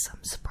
some spray.